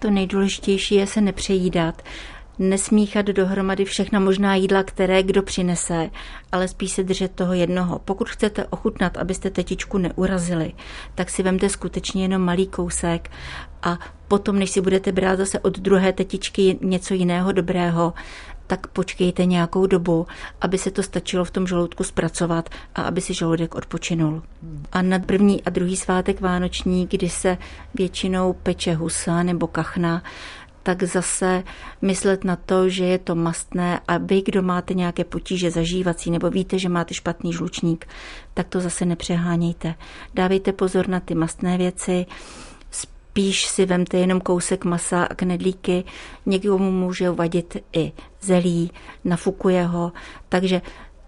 To nejdůležitější je se nepřejídat, nesmíchat dohromady všechna možná jídla, které kdo přinese, ale spíš se držet toho jednoho. Pokud chcete ochutnat, abyste tetičku neurazili, tak si vemte skutečně jenom malý kousek a potom, než si budete brát zase od druhé tetičky něco jiného dobrého, tak počkejte nějakou dobu, aby se to stačilo v tom žaludku zpracovat a aby si žaludek odpočinul. A na první a druhý svátek vánoční, kdy se většinou peče husa nebo kachna, tak zase myslet na to, že je to mastné a vy, kdo máte nějaké potíže zažívací nebo víte, že máte špatný žlučník, tak to zase nepřehánějte. Dávejte pozor na ty mastné věci, spíš si vemte jenom kousek masa a knedlíky, někomu může vadit i zelí, nafukuje ho, takže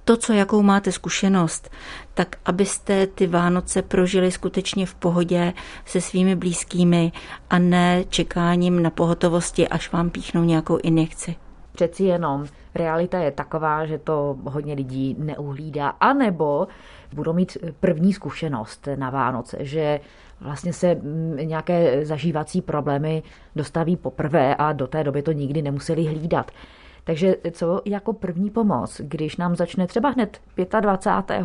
to, co jakou máte zkušenost, tak abyste ty Vánoce prožili skutečně v pohodě se svými blízkými a ne čekáním na pohotovosti, až vám píchnou nějakou injekci. Přeci jenom realita je taková, že to hodně lidí neuhlídá, anebo budou mít první zkušenost na Vánoce, že vlastně se mm, nějaké zažívací problémy dostaví poprvé a do té doby to nikdy nemuseli hlídat. Takže co jako první pomoc, když nám začne třeba hned 25. Eh,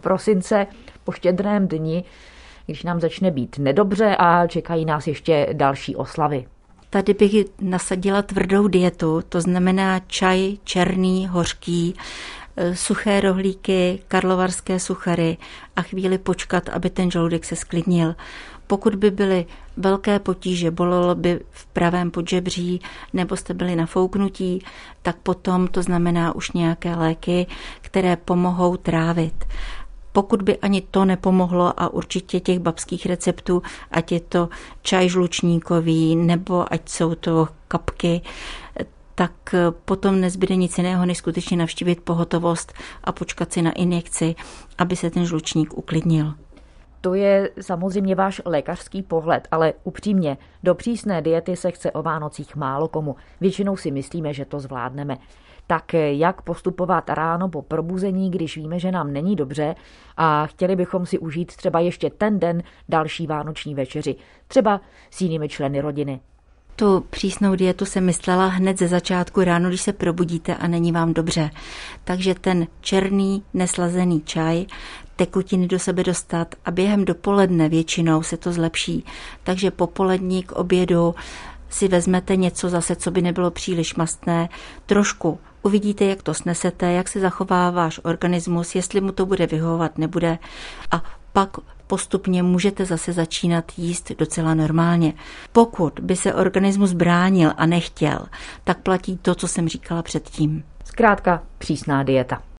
prosince po štědrém dni, když nám začne být nedobře a čekají nás ještě další oslavy? Tady bych nasadila tvrdou dietu, to znamená čaj černý, hořký, eh, suché rohlíky, karlovarské suchary a chvíli počkat, aby ten žaludek se sklidnil. Pokud by byly velké potíže, bolelo by v pravém podžebří nebo jste byli nafouknutí, tak potom to znamená už nějaké léky, které pomohou trávit. Pokud by ani to nepomohlo a určitě těch babských receptů, ať je to čaj žlučníkový nebo ať jsou to kapky, tak potom nezbyde nic jiného, než skutečně navštívit pohotovost a počkat si na injekci, aby se ten žlučník uklidnil. To je samozřejmě váš lékařský pohled, ale upřímně, do přísné diety se chce o Vánocích málo komu. Většinou si myslíme, že to zvládneme. Tak jak postupovat ráno po probuzení, když víme, že nám není dobře a chtěli bychom si užít třeba ještě ten den další vánoční večeři, třeba s jinými členy rodiny. Tu přísnou dietu jsem myslela hned ze začátku ráno, když se probudíte a není vám dobře. Takže ten černý neslazený čaj, tekutiny do sebe dostat a během dopoledne většinou se to zlepší. Takže popolední k obědu si vezmete něco zase, co by nebylo příliš mastné, trošku uvidíte, jak to snesete, jak se zachová váš organismus, jestli mu to bude vyhovovat, nebude. A pak postupně můžete zase začínat jíst docela normálně. Pokud by se organismus bránil a nechtěl, tak platí to, co jsem říkala předtím. Zkrátka přísná dieta.